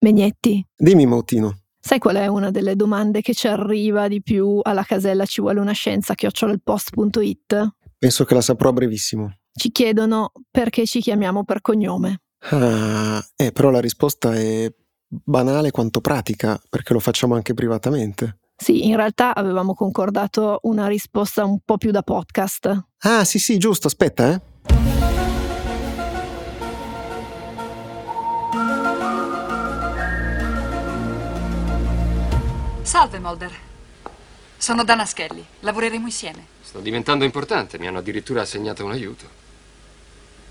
Megnetti, Dimmi, Mautino. sai qual è una delle domande che ci arriva di più alla casella ci vuole una scienza chiocciolelpost.it? Penso che la saprò a brevissimo. Ci chiedono perché ci chiamiamo per cognome. Ah, eh, però la risposta è banale quanto pratica, perché lo facciamo anche privatamente. Sì, in realtà avevamo concordato una risposta un po' più da podcast. Ah, sì, sì, giusto, aspetta, eh. Salve, Mulder. Sono Dana Skelly. Lavoreremo insieme. Sto diventando importante, mi hanno addirittura assegnato un aiuto.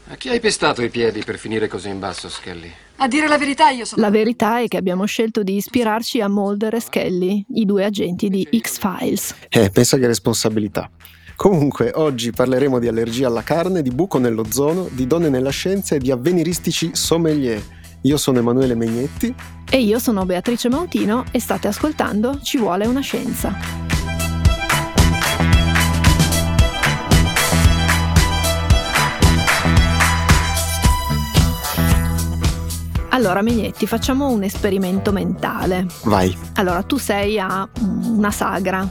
A chi hai pestato i piedi per finire così in basso, Skelly? A dire la verità, io sono. La verità è che abbiamo scelto di ispirarci a Mulder e Skelly, i due agenti di X-Files. Eh, pensa che responsabilità. Comunque, oggi parleremo di allergia alla carne, di buco nell'ozono, di donne nella scienza e di avveniristici sommelier. Io sono Emanuele Megnetti. E io sono Beatrice Mautino e state ascoltando Ci vuole una scienza. Allora, Megnetti, facciamo un esperimento mentale. Vai. Allora, tu sei a una sagra,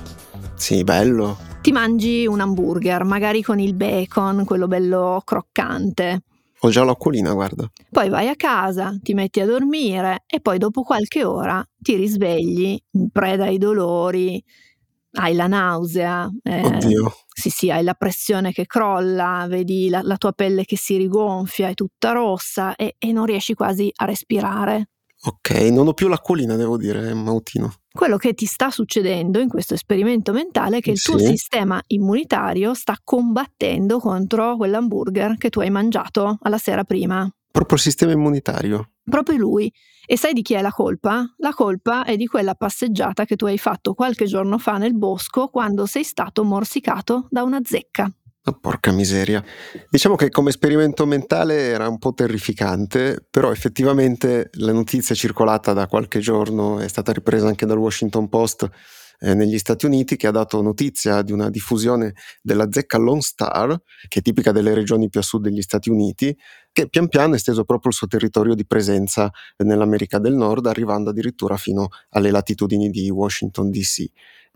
Sì, bello. ti mangi un hamburger, magari con il bacon, quello bello croccante. Ho già l'acquolina, guarda. Poi vai a casa, ti metti a dormire e poi dopo qualche ora ti risvegli in preda ai dolori, hai la nausea, eh, Oddio. sì sì, hai la pressione che crolla, vedi la, la tua pelle che si rigonfia, è tutta rossa e, e non riesci quasi a respirare. Ok, non ho più l'acquolina, devo dire, Mautino. Quello che ti sta succedendo in questo esperimento mentale è che il tuo Sì. sistema immunitario sta combattendo contro quell'hamburger che tu hai mangiato alla sera prima. Proprio il sistema immunitario. Proprio lui. E sai di chi è la colpa? La colpa è di quella passeggiata che tu hai fatto qualche giorno fa nel bosco quando sei stato morsicato da una zecca. Ah, porca miseria. Diciamo che come esperimento mentale era un po' terrificante, però effettivamente la notizia circolata da qualche giorno è stata ripresa anche dal Washington Post eh, negli Stati Uniti che ha dato notizia di una diffusione della zecca Lone Star, che è tipica delle regioni più a sud degli Stati Uniti, che pian piano ha esteso proprio il suo territorio di presenza nell'America del Nord, arrivando addirittura fino alle latitudini di Washington DC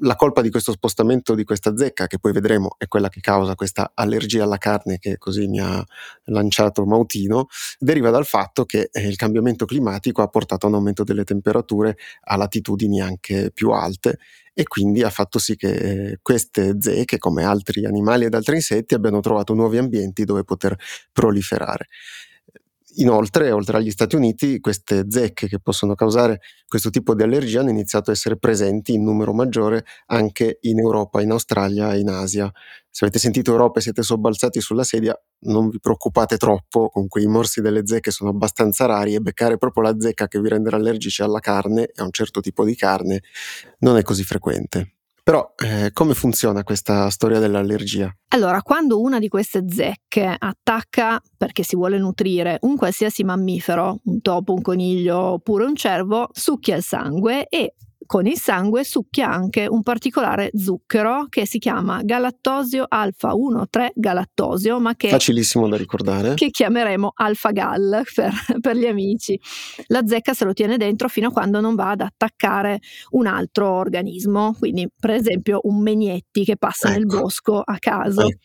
la colpa di questo spostamento di questa zecca, che poi vedremo è quella che causa questa allergia alla carne che così mi ha lanciato Mautino, deriva dal fatto che eh, il cambiamento climatico ha portato a un aumento delle temperature a latitudini anche più alte e quindi ha fatto sì che eh, queste zecche, come altri animali ed altri insetti, abbiano trovato nuovi ambienti dove poter proliferare. Inoltre, oltre agli Stati Uniti, queste zecche che possono causare questo tipo di allergia hanno iniziato a essere presenti in numero maggiore anche in Europa, in Australia e in Asia. Se avete sentito Europa e siete sobbalzati sulla sedia, non vi preoccupate troppo, con quei morsi delle zecche sono abbastanza rari e beccare proprio la zecca che vi renderà allergici alla carne e a un certo tipo di carne non è così frequente. Però eh, come funziona questa storia dell'allergia? Allora, quando una di queste zecche attacca perché si vuole nutrire un qualsiasi mammifero, un topo, un coniglio oppure un cervo, succhia il sangue e con il sangue succhia anche un particolare zucchero che si chiama galattosio alfa 1,3 galattosio, ma che Facilissimo da ricordare. che chiameremo alfa gal per, per gli amici. La zecca se lo tiene dentro fino a quando non va ad attaccare un altro organismo, quindi per esempio un megnetti che passa nel Ecco. bosco a caso. Ecco.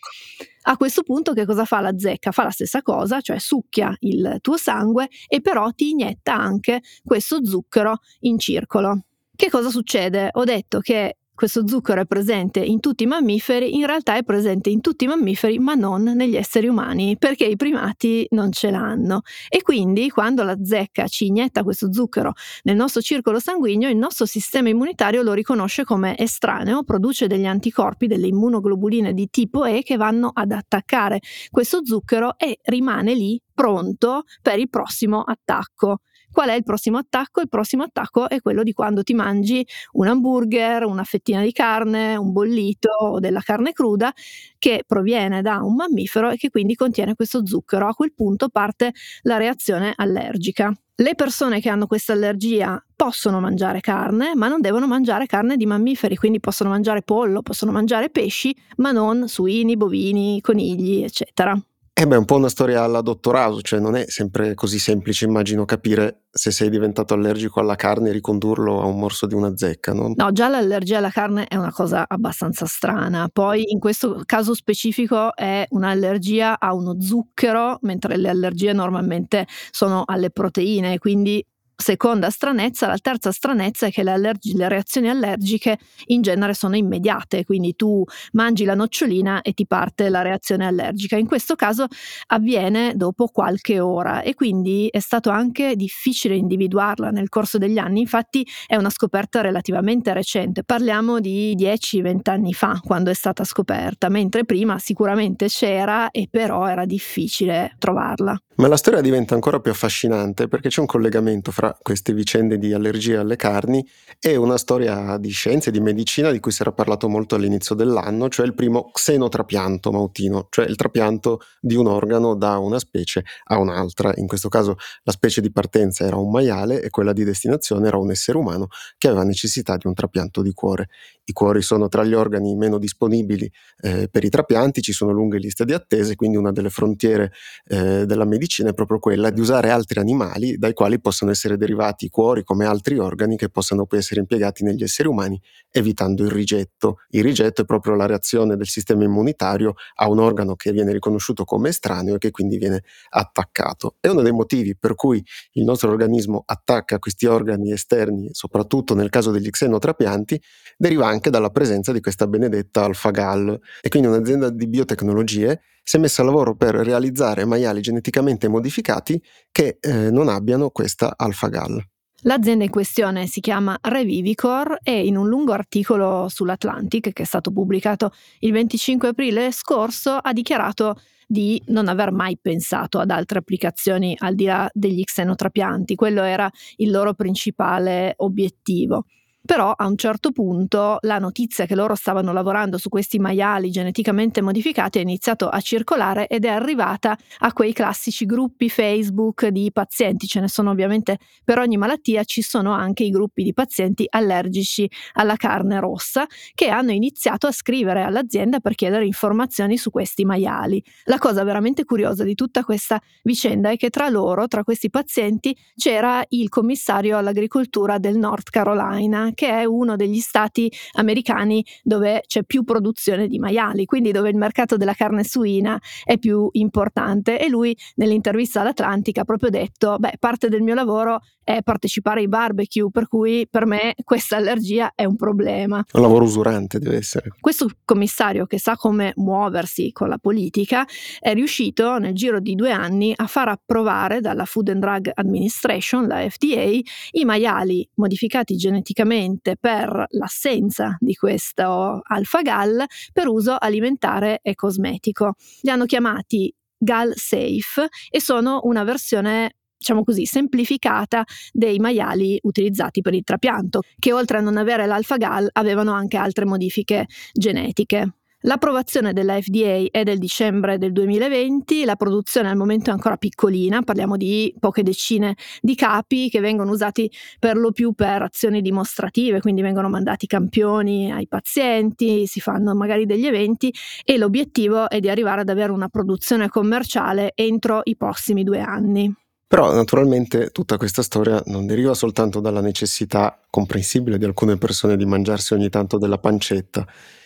A questo punto che cosa fa la zecca? Fa la stessa cosa, cioè succhia il tuo sangue e però ti inietta anche questo zucchero in circolo. Che cosa succede? Ho detto che questo zucchero è presente in tutti i mammiferi, in realtà è presente in tutti i mammiferi, ma non negli esseri umani, perché i primati non ce l'hanno. E quindi quando la zecca ci inietta questo zucchero nel nostro circolo sanguigno, il nostro sistema immunitario lo riconosce come estraneo, produce degli anticorpi, delle immunoglobuline di tipo E che vanno ad attaccare questo zucchero e rimane lì pronto per il prossimo attacco. Qual è il prossimo attacco? Il prossimo attacco è quello di quando ti mangi un hamburger, una fettina di carne, un bollito o della carne cruda che proviene da un mammifero e che quindi contiene questo zucchero. A quel punto parte la reazione allergica. Le persone che hanno questa allergia possono mangiare carne, ma non devono mangiare carne di mammiferi, quindi possono mangiare pollo, possono mangiare pesci, ma non suini, bovini, conigli, eccetera. Eh beh, è un po' una storia alla dottorato, cioè non è sempre così semplice, immagino, capire se sei diventato allergico alla carne e ricondurlo a un morso di una zecca, no? No, già l'allergia alla carne è una cosa abbastanza strana. Poi in questo caso specifico è un'allergia a uno zucchero, mentre le allergie normalmente sono alle proteine, quindi seconda stranezza, la terza stranezza è che le, allergi- le, reazioni allergiche in genere sono immediate, quindi tu mangi la nocciolina e ti parte la reazione allergica. In questo caso avviene dopo qualche ora e quindi è stato anche difficile individuarla nel corso degli anni, infatti è una scoperta relativamente recente, parliamo di 10-20 anni fa quando è stata scoperta, mentre prima sicuramente c'era e però era difficile trovarla. Ma la storia diventa ancora più affascinante perché c'è un collegamento fra queste vicende di allergia alle carni e una storia di scienze e di medicina di cui si era parlato molto all'inizio dell'anno, cioè il primo xenotrapianto mautino, cioè il trapianto di un organo da una specie a un'altra. In questo caso la specie di partenza era un maiale e quella di destinazione era un essere umano che aveva necessità di un trapianto di cuore. I cuori sono tra gli organi meno disponibili eh, per i trapianti, ci sono lunghe liste di attese, quindi una delle frontiere eh, della medicina è proprio quella di usare altri animali dai quali possono essere derivati i cuori come altri organi che possano poi essere impiegati negli esseri umani, evitando il rigetto. Il rigetto è proprio la reazione del sistema immunitario a un organo che viene riconosciuto come estraneo e che quindi viene attaccato. È uno dei motivi per cui il nostro organismo attacca questi organi esterni, soprattutto nel caso degli xenotrapianti, deriva anche dalla presenza di questa benedetta alfagal. E quindi un'azienda di biotecnologie si è messa a lavoro per realizzare maiali geneticamente modificati che eh, non abbiano questa alfagal. L'azienda in questione si chiama Revivicor e in un lungo articolo sull'Atlantic, che è stato pubblicato il 25 aprile scorso, ha dichiarato di non aver mai pensato ad altre applicazioni al di là degli xenotrapianti. Quello era il loro principale obiettivo. Però a un certo punto la notizia che loro stavano lavorando su questi maiali geneticamente modificati è iniziato a circolare ed è arrivata a quei classici gruppi Facebook di pazienti. Ce ne sono ovviamente per ogni malattia, ci sono anche i gruppi di pazienti allergici alla carne rossa che hanno iniziato a scrivere all'azienda per chiedere informazioni su questi maiali. La cosa veramente curiosa di tutta questa vicenda è che tra loro, tra questi pazienti, c'era il commissario all'agricoltura del North Carolina che è uno degli stati americani dove c'è più produzione di maiali, quindi dove il mercato della carne suina è più importante. E lui nell'intervista all'Atlantica ha proprio detto, beh, parte del mio lavoro è partecipare ai barbecue, per cui per me questa allergia è un problema. Un lavoro usurante deve essere. Questo commissario che sa come muoversi con la politica è riuscito nel giro di due anni a far approvare dalla Food and Drug Administration, la FDA, i maiali modificati geneticamente prevalentemente per l'assenza di questo alfa-gal per uso alimentare e cosmetico. Li hanno chiamati Gal Safe e sono una versione diciamo così, semplificata dei maiali utilizzati per il trapianto, che oltre a non avere l'alfa-gal avevano anche altre modifiche genetiche. L'approvazione della FDA è del dicembre del 2020, la produzione al momento è ancora piccolina, parliamo di poche decine di capi che vengono usati per lo più per azioni dimostrative, quindi vengono mandati campioni ai pazienti, si fanno magari degli eventi e l'obiettivo è di arrivare ad avere una produzione commerciale entro i prossimi due anni. Però naturalmente tutta questa storia non deriva soltanto dalla necessità comprensibile di alcune persone di mangiarsi ogni tanto della pancetta,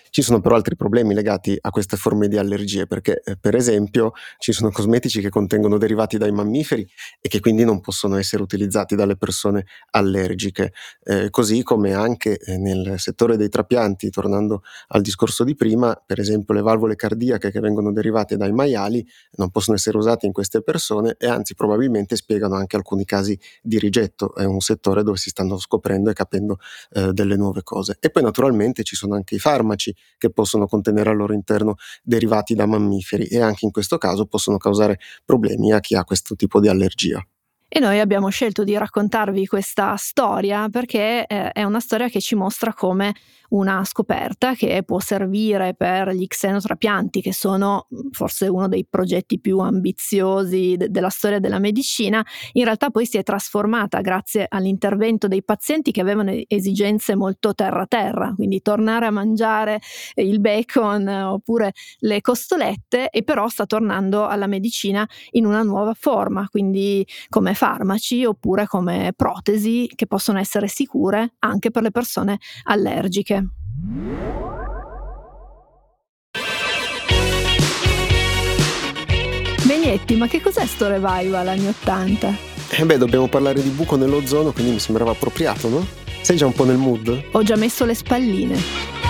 ci sono però altri problemi legati a queste forme di allergie, perché eh, per esempio ci sono cosmetici che contengono derivati dai mammiferi e che quindi non possono essere utilizzati dalle persone allergiche, eh, così come anche eh, nel settore dei trapianti, tornando al discorso di prima, per esempio le valvole cardiache che vengono derivate dai maiali non possono essere usate in queste persone e anzi probabilmente spiegano anche alcuni casi di rigetto, è un settore dove si stanno scoprendo e capendo eh, delle nuove cose. E poi naturalmente ci sono anche i farmaci che possono contenere al loro interno derivati da mammiferi e anche in questo caso possono causare problemi a chi ha questo tipo di allergia. E noi abbiamo scelto di raccontarvi questa storia perché eh, è una storia che ci mostra come una scoperta che può servire per gli xenotrapianti, che sono forse uno dei progetti più ambiziosi de- della storia della medicina, in realtà poi si è trasformata grazie all'intervento dei pazienti che avevano esigenze molto terra-terra, quindi tornare a mangiare il bacon oppure le costolette e però sta tornando alla medicina in una nuova forma, quindi come farmaci oppure come protesi che possono essere sicure anche per le persone allergiche. Begnetti, ma che cos'è sto revival anni 80? Eh beh, dobbiamo parlare di buco nell'ozono, quindi mi sembrava appropriato, no? Sei già un po' nel mood? Ho già messo le spalline.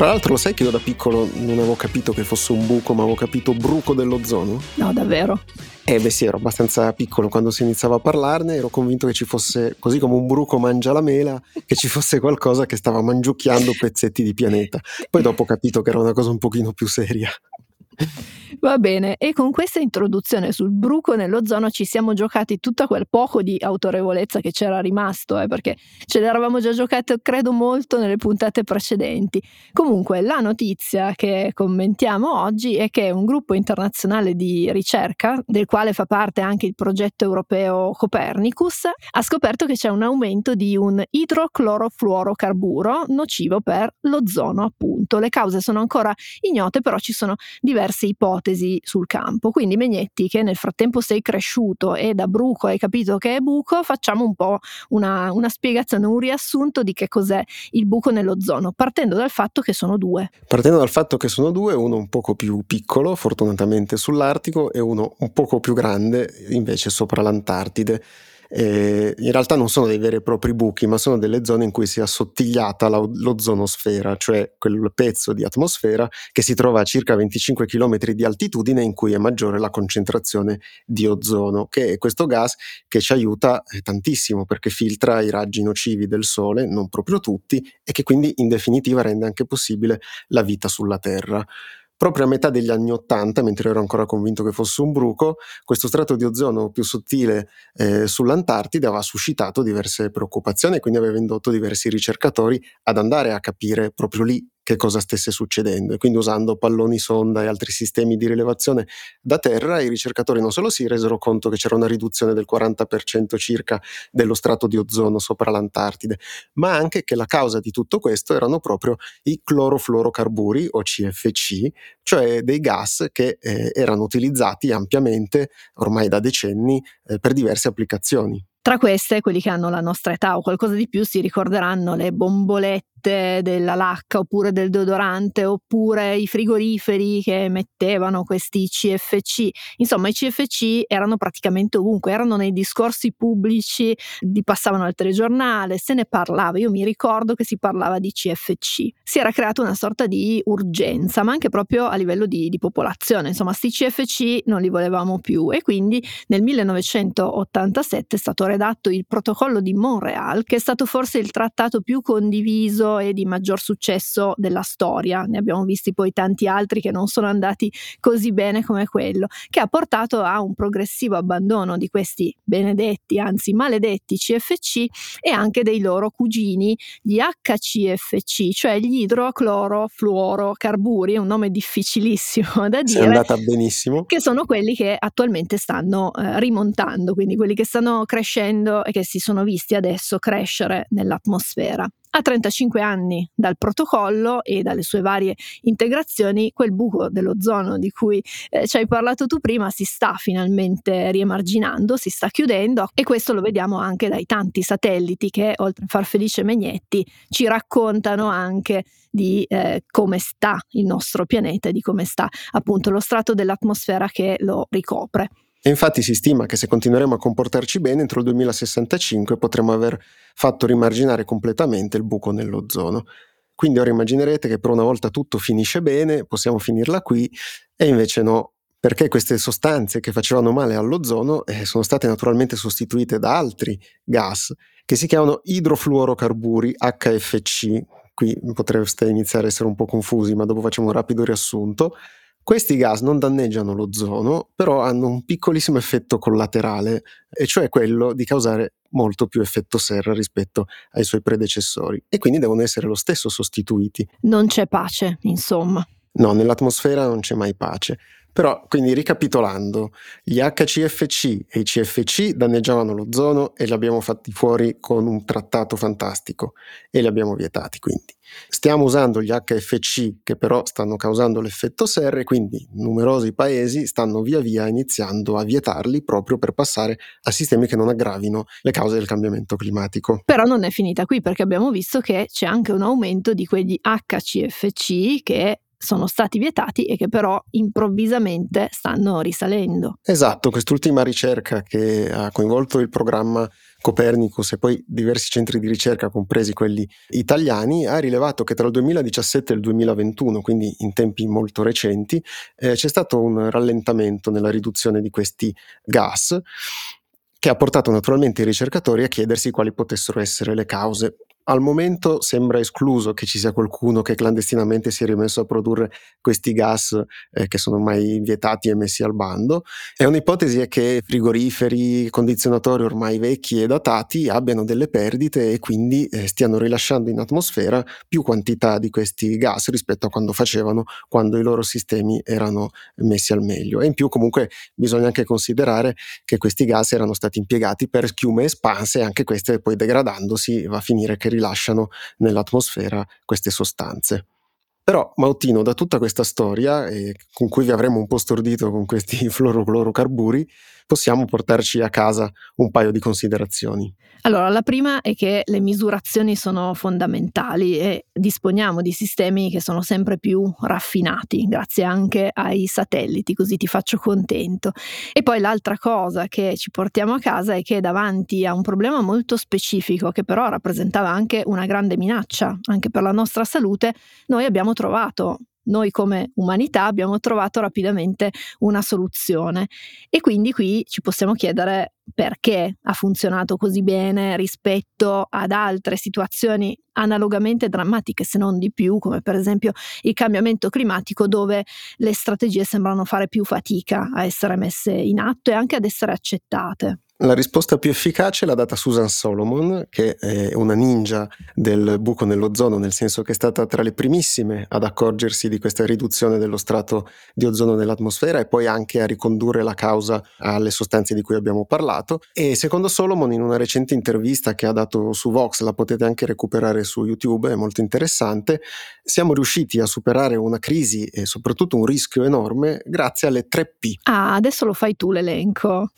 Tra l'altro lo sai che io da piccolo non avevo capito che fosse un buco, ma avevo capito bruco dell'ozono? No, davvero? Eh beh sì, ero abbastanza piccolo quando si iniziava a parlarne, ero convinto che ci fosse, così come un bruco mangia la mela, che ci fosse qualcosa che stava mangiucchiando pezzetti di pianeta. Poi dopo ho capito che era una cosa un pochino più seria. Va bene, e con questa introduzione sul bruco nell'ozono ci siamo giocati tutto quel poco di autorevolezza che c'era rimasto, eh, perché ce l'eravamo già giocato, credo, molto nelle puntate precedenti. Comunque, la notizia che commentiamo oggi è che un gruppo internazionale di ricerca, del quale fa parte anche il progetto europeo Copernicus, ha scoperto che c'è un aumento di un idroclorofluorocarburo nocivo per l'ozono, appunto. Le cause sono ancora ignote, però ci sono diverse ipotesi ipotesi sul campo. Quindi Megnetti, che nel frattempo sei cresciuto e da bruco hai capito che è buco, facciamo un po' una, una spiegazione, un riassunto di che cos'è il buco nell'ozono, partendo dal fatto che sono due. Partendo dal fatto che sono due, uno un poco più piccolo, fortunatamente sull'Artico, e uno un poco più grande, invece sopra l'Antartide. Eh, in realtà non sono dei veri e propri buchi, ma sono delle zone in cui si è assottigliata la, l'ozonosfera, cioè quel pezzo di atmosfera che si trova a circa 25 km di altitudine in cui è maggiore la concentrazione di ozono, che è questo gas che ci aiuta eh, tantissimo perché filtra i raggi nocivi del Sole, non proprio tutti, e che quindi in definitiva rende anche possibile la vita sulla Terra. Proprio a metà degli anni Ottanta, mentre ero ancora convinto che fosse un bruco, questo strato di ozono più sottile eh, sull'Antartide aveva suscitato diverse preoccupazioni e quindi aveva indotto diversi ricercatori ad andare a capire proprio lì che cosa stesse succedendo e quindi usando palloni sonda e altri sistemi di rilevazione da terra i ricercatori non solo si resero conto che c'era una riduzione del 40% circa dello strato di ozono sopra l'Antartide, ma anche che la causa di tutto questo erano proprio i clorofluorocarburi o CFC, cioè dei gas che eh, erano utilizzati ampiamente ormai da decenni eh, per diverse applicazioni. Tra queste, quelli che hanno la nostra età o qualcosa di più si ricorderanno le bombolette della lacca oppure del deodorante oppure i frigoriferi che mettevano questi CFC. Insomma, i CFC erano praticamente ovunque, erano nei discorsi pubblici, li passavano al telegiornale, se ne parlava. Io mi ricordo che si parlava di CFC. Si era creata una sorta di urgenza, ma anche proprio a livello di, di popolazione. Insomma, sti CFC non li volevamo più e quindi nel 1987 è stato redatto il protocollo di Montreal, che è stato forse il trattato più condiviso e di maggior successo della storia. Ne abbiamo visti poi tanti altri che non sono andati così bene come quello, che ha portato a un progressivo abbandono di questi benedetti, anzi maledetti CFC e anche dei loro cugini, gli HCFC, cioè gli idroclorofluorocarburi, un nome difficilissimo da dire. È andata benissimo. Che sono quelli che attualmente stanno eh, rimontando, quindi quelli che stanno crescendo crescendo e che si sono visti adesso crescere nell'atmosfera. A 35 anni dal protocollo e dalle sue varie integrazioni, quel buco dell'ozono di cui eh, ci hai parlato tu prima si sta finalmente riemarginando, si sta chiudendo e questo lo vediamo anche dai tanti satelliti che, oltre a far felice Megnetti, ci raccontano anche di eh, come sta il nostro pianeta e di come sta appunto lo strato dell'atmosfera che lo ricopre. E infatti si stima che se continueremo a comportarci bene, entro il 2065 potremo aver fatto rimarginare completamente il buco nell'ozono. Quindi ora immaginerete che per una volta tutto finisce bene, possiamo finirla qui, e invece no, perché queste sostanze che facevano male all'ozono eh, sono state naturalmente sostituite da altri gas che si chiamano idrofluorocarburi HFC. Qui potreste iniziare a essere un po' confusi, ma dopo facciamo un rapido riassunto Questi gas non danneggiano l'ozono, però hanno un piccolissimo effetto collaterale, e cioè quello di causare molto più effetto serra rispetto ai suoi predecessori e quindi devono essere lo stesso sostituiti. Non c'è pace, insomma. No, nell'atmosfera non c'è mai pace. Però, quindi ricapitolando, gli HCFC e i CFC danneggiavano l'ozono e li abbiamo fatti fuori con un trattato fantastico e li abbiamo vietati quindi. Stiamo usando gli HFC che però stanno causando l'effetto serra e quindi numerosi paesi stanno via via iniziando a vietarli proprio per passare a sistemi che non aggravino le cause del cambiamento climatico. Però non è finita qui perché abbiamo visto che c'è anche un aumento di quegli HCFC che sono stati vietati e che però improvvisamente stanno risalendo. Esatto, quest'ultima ricerca che ha coinvolto il programma Copernicus e poi diversi centri di ricerca, compresi quelli italiani, ha rilevato che tra il 2017 e il 2021, quindi in tempi molto recenti, eh, c'è stato un rallentamento nella riduzione di questi gas che ha portato naturalmente i ricercatori a chiedersi quali potessero essere le cause al momento sembra escluso che ci sia qualcuno che clandestinamente si è rimesso a produrre questi gas eh, che sono ormai vietati e messi al bando. E un'ipotesi è che frigoriferi, condizionatori ormai vecchi e datati abbiano delle perdite e quindi eh, stiano rilasciando in atmosfera più quantità di questi gas rispetto a quando facevano quando i loro sistemi erano messi al meglio. E in più comunque bisogna anche considerare che questi gas erano stati impiegati per schiume espanse e anche queste poi degradandosi va a finire che rilasciano nell'atmosfera queste sostanze. Però Mautino, da tutta questa storia, eh, con cui vi avremo un po' stordito con questi fluoroclorocarburi, possiamo portarci a casa un paio di considerazioni. Allora, la prima è che le misurazioni sono fondamentali e disponiamo di sistemi che sono sempre più raffinati, grazie anche ai satelliti, così ti faccio contento. E poi l'altra cosa che ci portiamo a casa è che davanti a un problema molto specifico, che però rappresentava anche una grande minaccia anche per la nostra salute, noi abbiamo trovato noi come umanità abbiamo trovato rapidamente una soluzione e quindi qui ci possiamo chiedere perché ha funzionato così bene rispetto ad altre situazioni analogamente drammatiche, se non di più, come per esempio il cambiamento climatico, dove le strategie sembrano fare più fatica a essere messe in atto e anche ad essere accettate. La risposta più efficace l'ha data Susan Solomon, che è una ninja del buco nell'ozono, nel senso che è stata tra le primissime ad accorgersi di questa riduzione dello strato di ozono nell'atmosfera e poi anche a ricondurre la causa alle sostanze di cui abbiamo parlato. E secondo Solomon, in una recente intervista che ha dato su Vox, la potete anche recuperare su YouTube, è molto interessante, siamo riusciti a superare una crisi e soprattutto un rischio enorme grazie alle 3P. Ah, adesso lo fai tu l'elenco.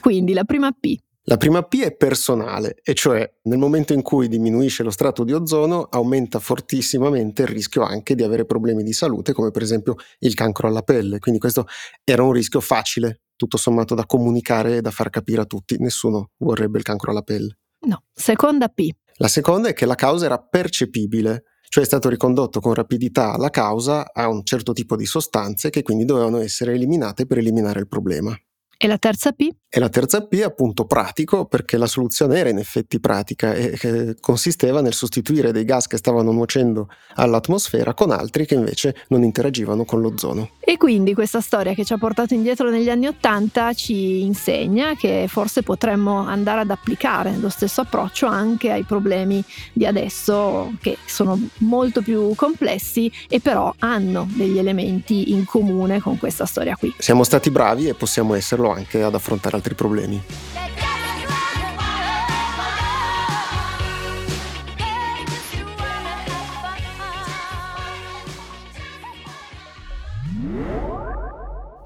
Quindi la prima P. La prima P è personale, e cioè nel momento in cui diminuisce lo strato di ozono aumenta fortissimamente il rischio anche di avere problemi di salute, come per esempio il cancro alla pelle. Quindi questo era un rischio facile, tutto sommato da comunicare e da far capire a tutti. Nessuno vorrebbe il cancro alla pelle. No. Seconda P. La seconda è che la causa era percepibile, cioè è stato ricondotto con rapidità la causa a un certo tipo di sostanze che quindi dovevano essere eliminate per eliminare il problema. E la terza P? E la terza P è appunto pratico, perché la soluzione era in effetti pratica e consisteva nel sostituire dei gas che stavano nuocendo all'atmosfera con altri che invece non interagivano con l'ozono. E quindi questa storia che ci ha portato indietro negli anni Ottanta ci insegna che forse potremmo andare ad applicare lo stesso approccio anche ai problemi di adesso, che sono molto più complessi e però hanno degli elementi in comune con questa storia qui. Siamo stati bravi e possiamo esserlo anche ad affrontare altri problemi.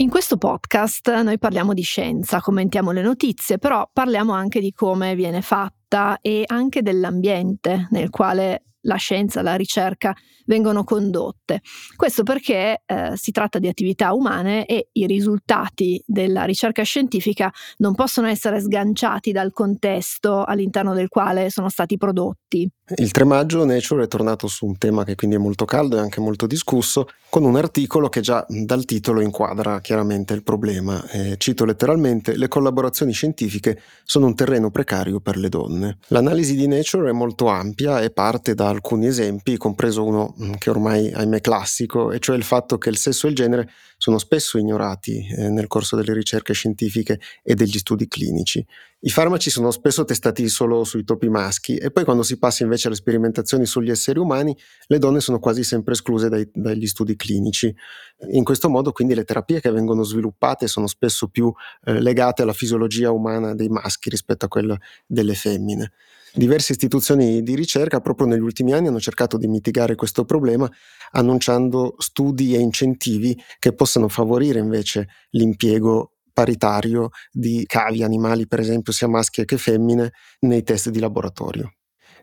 In questo podcast noi parliamo di scienza, commentiamo le notizie, però parliamo anche di come viene fatta e anche dell'ambiente nel quale la scienza, la ricerca vengono condotte. Questo perché eh, si tratta di attività umane e i risultati della ricerca scientifica non possono essere sganciati dal contesto all'interno del quale sono stati prodotti. Il 3 maggio Nature è tornato su un tema che quindi è molto caldo e anche molto discusso, con un articolo che già dal titolo inquadra chiaramente il problema. Eh, cito letteralmente, le collaborazioni scientifiche sono un terreno precario per le donne. L'analisi di Nature è molto ampia e parte da alcuni esempi, compreso uno che ormai ahimè classico, e cioè il fatto che il sesso e il genere sono spesso ignorati eh, nel corso delle ricerche scientifiche e degli studi clinici. I farmaci sono spesso testati solo sui topi maschi e poi quando si passa invece alle sperimentazioni sugli esseri umani, le donne sono quasi sempre escluse dai, dagli studi clinici. In questo modo quindi le terapie che vengono sviluppate sono spesso più eh, legate alla fisiologia umana dei maschi rispetto a quella delle femmine. Diverse istituzioni di ricerca proprio negli ultimi anni hanno cercato di mitigare questo problema annunciando studi e incentivi che possano favorire invece l'impiego paritario di cavi animali, per esempio, sia maschi che femmine, nei test di laboratorio.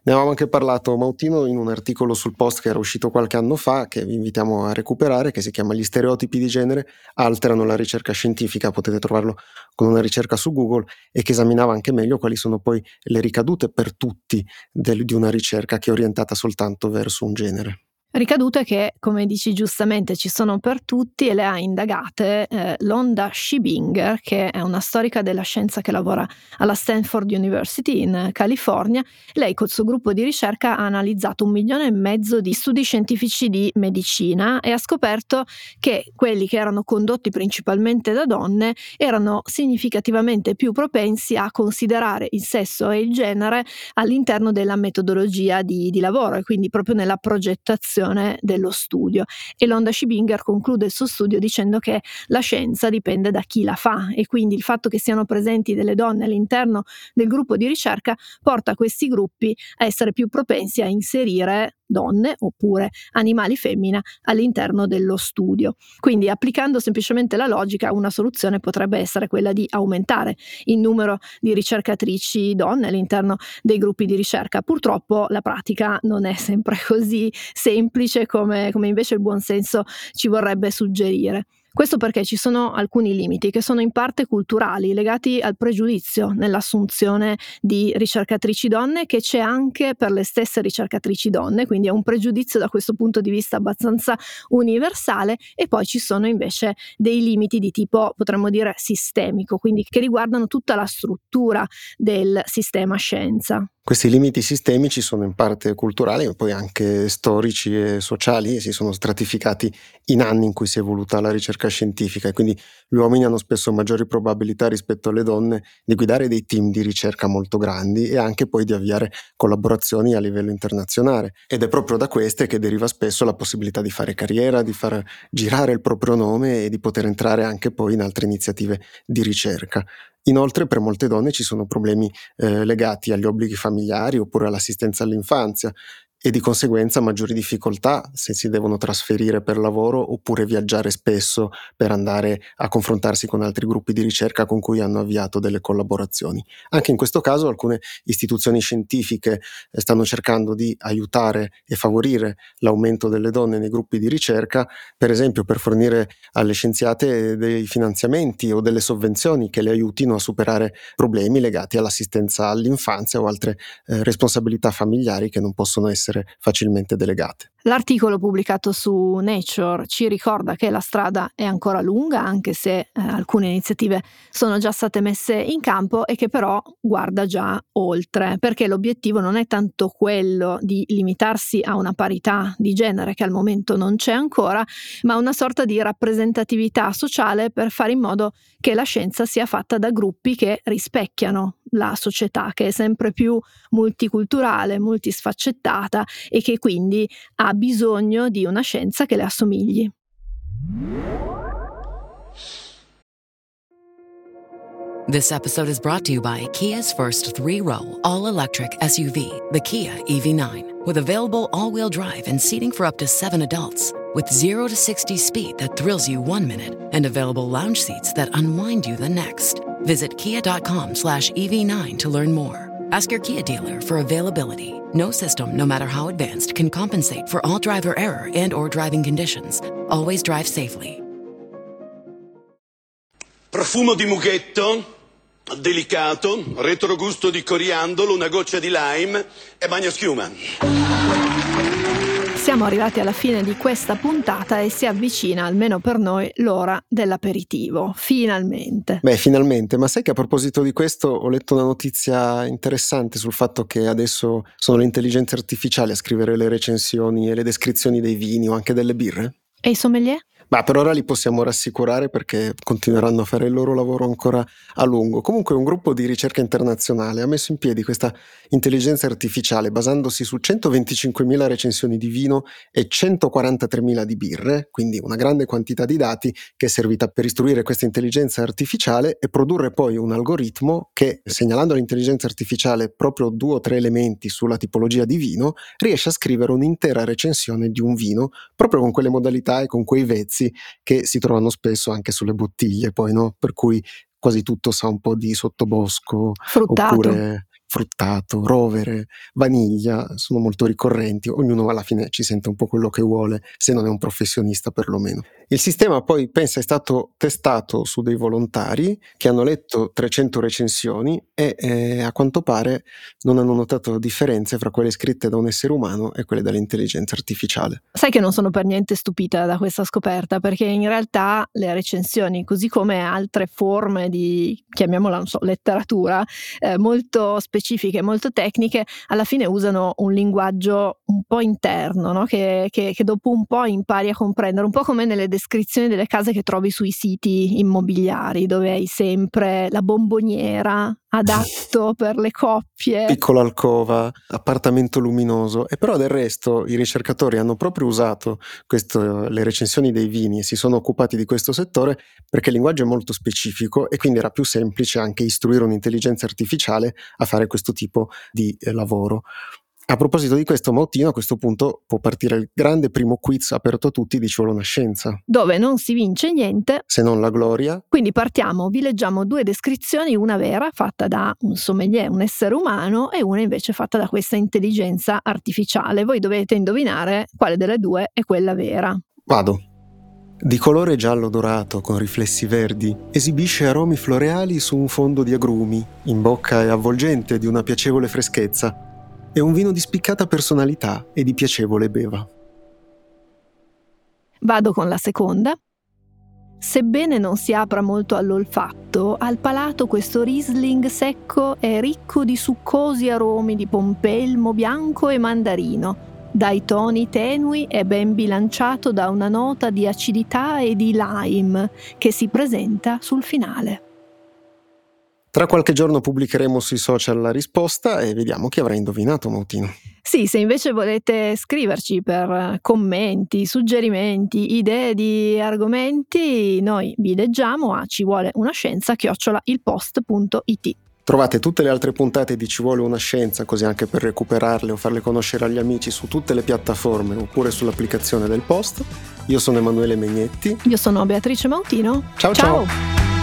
Ne avevamo anche parlato Mautino in un articolo sul post che era uscito qualche anno fa, che vi invitiamo a recuperare, che si chiama Gli stereotipi di genere alterano la ricerca scientifica, potete trovarlo con una ricerca su Google, e che esaminava anche meglio quali sono poi le ricadute per tutti del, di una ricerca che è orientata soltanto verso un genere. Ricadute che, come dici giustamente, ci sono per tutti e le ha indagate eh, Londa Schibinger, che è una storica della scienza che lavora alla Stanford University in California. Lei col suo gruppo di ricerca ha analizzato un milione e mezzo di studi scientifici di medicina e ha scoperto che quelli che erano condotti principalmente da donne erano significativamente più propensi a considerare il sesso e il genere all'interno della metodologia di, di lavoro e quindi proprio nella progettazione conclusione dello studio e Londa Schibinger conclude il suo studio dicendo che la scienza dipende da chi la fa e quindi il fatto che siano presenti delle donne all'interno del gruppo di ricerca porta questi gruppi a essere più propensi a inserire donne oppure animali femmina all'interno dello studio. Quindi applicando semplicemente la logica, una soluzione potrebbe essere quella di aumentare il numero di ricercatrici donne all'interno dei gruppi di ricerca. Purtroppo la pratica non è sempre così semplice come, come invece il buonsenso ci vorrebbe suggerire. Questo perché ci sono alcuni limiti che sono in parte culturali, legati al pregiudizio nell'assunzione di ricercatrici donne, che c'è anche per le stesse ricercatrici donne, quindi è un pregiudizio da questo punto di vista abbastanza universale, e poi ci sono invece dei limiti di tipo, potremmo dire, sistemico, quindi che riguardano tutta la struttura del sistema scienza. Questi limiti sistemici sono in parte culturali, ma poi anche storici e sociali e si sono stratificati in anni in cui si è evoluta la ricerca scientifica e quindi gli uomini hanno spesso maggiori probabilità rispetto alle donne di guidare dei team di ricerca molto grandi e anche poi di avviare collaborazioni a livello internazionale. Ed è proprio da queste che deriva spesso la possibilità di fare carriera, di far girare il proprio nome e di poter entrare anche poi in altre iniziative di ricerca. Inoltre per molte donne ci sono problemi eh, legati agli obblighi familiari oppure all'assistenza all'infanzia e di conseguenza maggiori difficoltà se si devono trasferire per lavoro oppure viaggiare spesso per andare a confrontarsi con altri gruppi di ricerca con cui hanno avviato delle collaborazioni. Anche in questo caso alcune istituzioni scientifiche eh, stanno cercando di aiutare e favorire l'aumento delle donne nei gruppi di ricerca, per esempio per fornire alle scienziate dei finanziamenti o delle sovvenzioni che le aiutino a superare problemi legati all'assistenza all'infanzia o altre eh, responsabilità familiari che non possono essere essere facilmente delegate. L'articolo pubblicato su Nature ci ricorda che la strada è ancora lunga, anche se eh, alcune iniziative sono già state messe in campo e che però guarda già oltre, perché l'obiettivo non è tanto quello di limitarsi a una parità di genere che al momento non c'è ancora, ma una sorta di rappresentatività sociale per fare in modo che la scienza sia fatta da gruppi che rispecchiano la società, che è sempre più multiculturale, multisfaccettata e che quindi ha bisogno di una scienza che le assomigli. This episode is brought to you by Kia's first three-row all-electric SUV, the Kia EV9, with available all-wheel drive and seating for up to seven adults. With 0 to 60 speed that thrills you one minute and available lounge seats that unwind you the next. Visit kia.com slash EV9 to learn more. Ask your Kia dealer for availability. No system, no matter how advanced, can compensate for all driver error and or driving conditions. Always drive safely. Profumo di mughetto, delicato, retrogusto di coriandolo, una goccia di lime e bagnoschiuma. Siamo arrivati alla fine di questa puntata e si avvicina, almeno per noi, l'ora dell'aperitivo. Finalmente. Beh, finalmente. Ma sai che a proposito di questo ho letto una notizia interessante sul fatto che adesso sono le intelligenze artificiali a scrivere le recensioni e le descrizioni dei vini o anche delle birre? E i sommelier? Ma per ora li possiamo rassicurare perché continueranno a fare il loro lavoro ancora a lungo. Comunque un gruppo di ricerca internazionale ha messo in piedi questa intelligenza artificiale basandosi su 125.000 recensioni di vino e 143.000 di birre, quindi una grande quantità di dati che è servita per istruire questa intelligenza artificiale e produrre poi un algoritmo che, segnalando all'intelligenza artificiale proprio due o tre elementi sulla tipologia di vino, riesce a scrivere un'intera recensione di un vino proprio con quelle modalità e con quei vezzi pezzi che si trovano spesso anche sulle bottiglie, poi, no? Per cui quasi tutto sa un po' di sottobosco Fruttato. oppure fruttato, rovere, vaniglia, sono molto ricorrenti, ognuno alla fine ci sente un po' quello che vuole, se non è un professionista perlomeno. Il sistema poi pensa è stato testato su dei volontari che hanno letto 300 recensioni e eh, a quanto pare non hanno notato differenze fra quelle scritte da un essere umano e quelle dall'intelligenza artificiale. Sai che non sono per niente stupita da questa scoperta, perché in realtà le recensioni, così come altre forme di, chiamiamola, so, letteratura, eh, molto specifiche, molto tecniche, alla fine usano un linguaggio un po' interno, no? che, che, che dopo un po' impari a comprendere, un po' come nelle descrizioni delle case che trovi sui siti immobiliari, dove hai sempre la bomboniera adatto per le coppie. Piccola alcova, appartamento luminoso. E però del resto i ricercatori hanno proprio usato questo, le recensioni dei vini e si sono occupati di questo settore perché il linguaggio è molto specifico e quindi era più semplice anche istruire un'intelligenza artificiale a fare questo tipo di eh, lavoro. A proposito di questo, Mautino a questo punto può partire il grande primo quiz aperto a tutti di Ci vuole una scienza. Dove non si vince niente. Se non la gloria. Quindi partiamo, vi leggiamo due descrizioni, una vera fatta da un sommelier, un essere umano, e una invece fatta da questa intelligenza artificiale. Voi dovete indovinare quale delle due è quella vera. Vado. Di colore giallo dorato con riflessi verdi, esibisce aromi floreali su un fondo di agrumi, in bocca è avvolgente di una piacevole freschezza è un vino di spiccata personalità e di piacevole beva. Vado con la seconda. Sebbene non si apra molto all'olfatto, al palato questo Riesling secco è ricco di succosi aromi di pompelmo bianco e mandarino. Dai toni tenui è ben bilanciato da una nota di acidità e di lime che si presenta sul finale. Tra qualche giorno pubblicheremo sui social la risposta e vediamo chi avrà indovinato Mautino. Sì, se invece volete scriverci per commenti, suggerimenti, idee di argomenti, noi vi leggiamo a ci vuole una scienza chiocciola ilpost.it. Trovate tutte le altre puntate di Ci vuole una scienza, così anche per recuperarle o farle conoscere agli amici su tutte le piattaforme oppure sull'applicazione del post. Io sono Emanuele Megnetti. Io sono Beatrice Mautino. ciao. ciao. ciao.